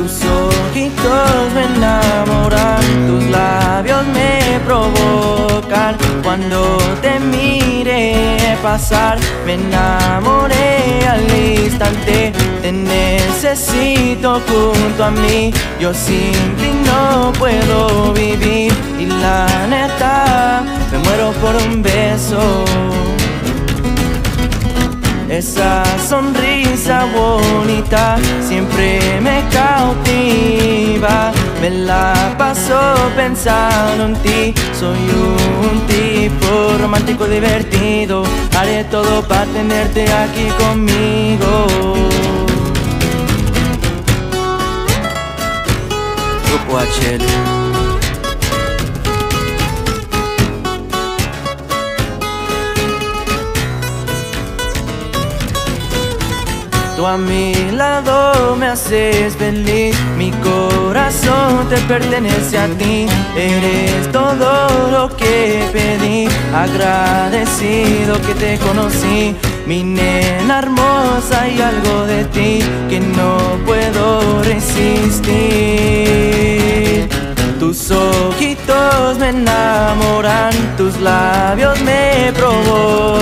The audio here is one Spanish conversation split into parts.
Tus ojitos me enamoran, tus labios me provocan. Cuando te miré pasar, me enamoré al instante. Te necesito junto a mí, yo sin ti no puedo vivir. Y la neta Esa sonrisa bonita siempre me cautiva. Me la paso pensando en ti. Soy un tipo romántico divertido. Haré todo para tenerte aquí conmigo. Grupo HL. Tú a mi lado me haces feliz, mi corazón te pertenece a ti, eres todo lo que pedí, agradecido que te conocí, mi nena hermosa y algo de ti que no puedo resistir. Tus ojitos me enamoran, tus labios me provocan.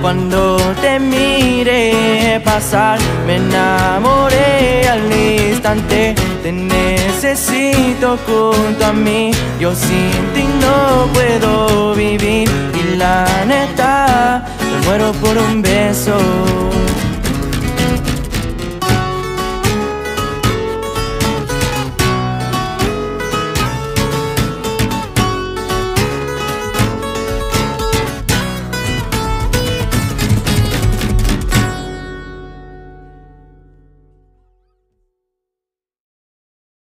Cuando te mire pasar, me enamoré al instante. Te necesito junto a mí, yo sin ti no puedo vivir. Y la neta, me muero por un beso.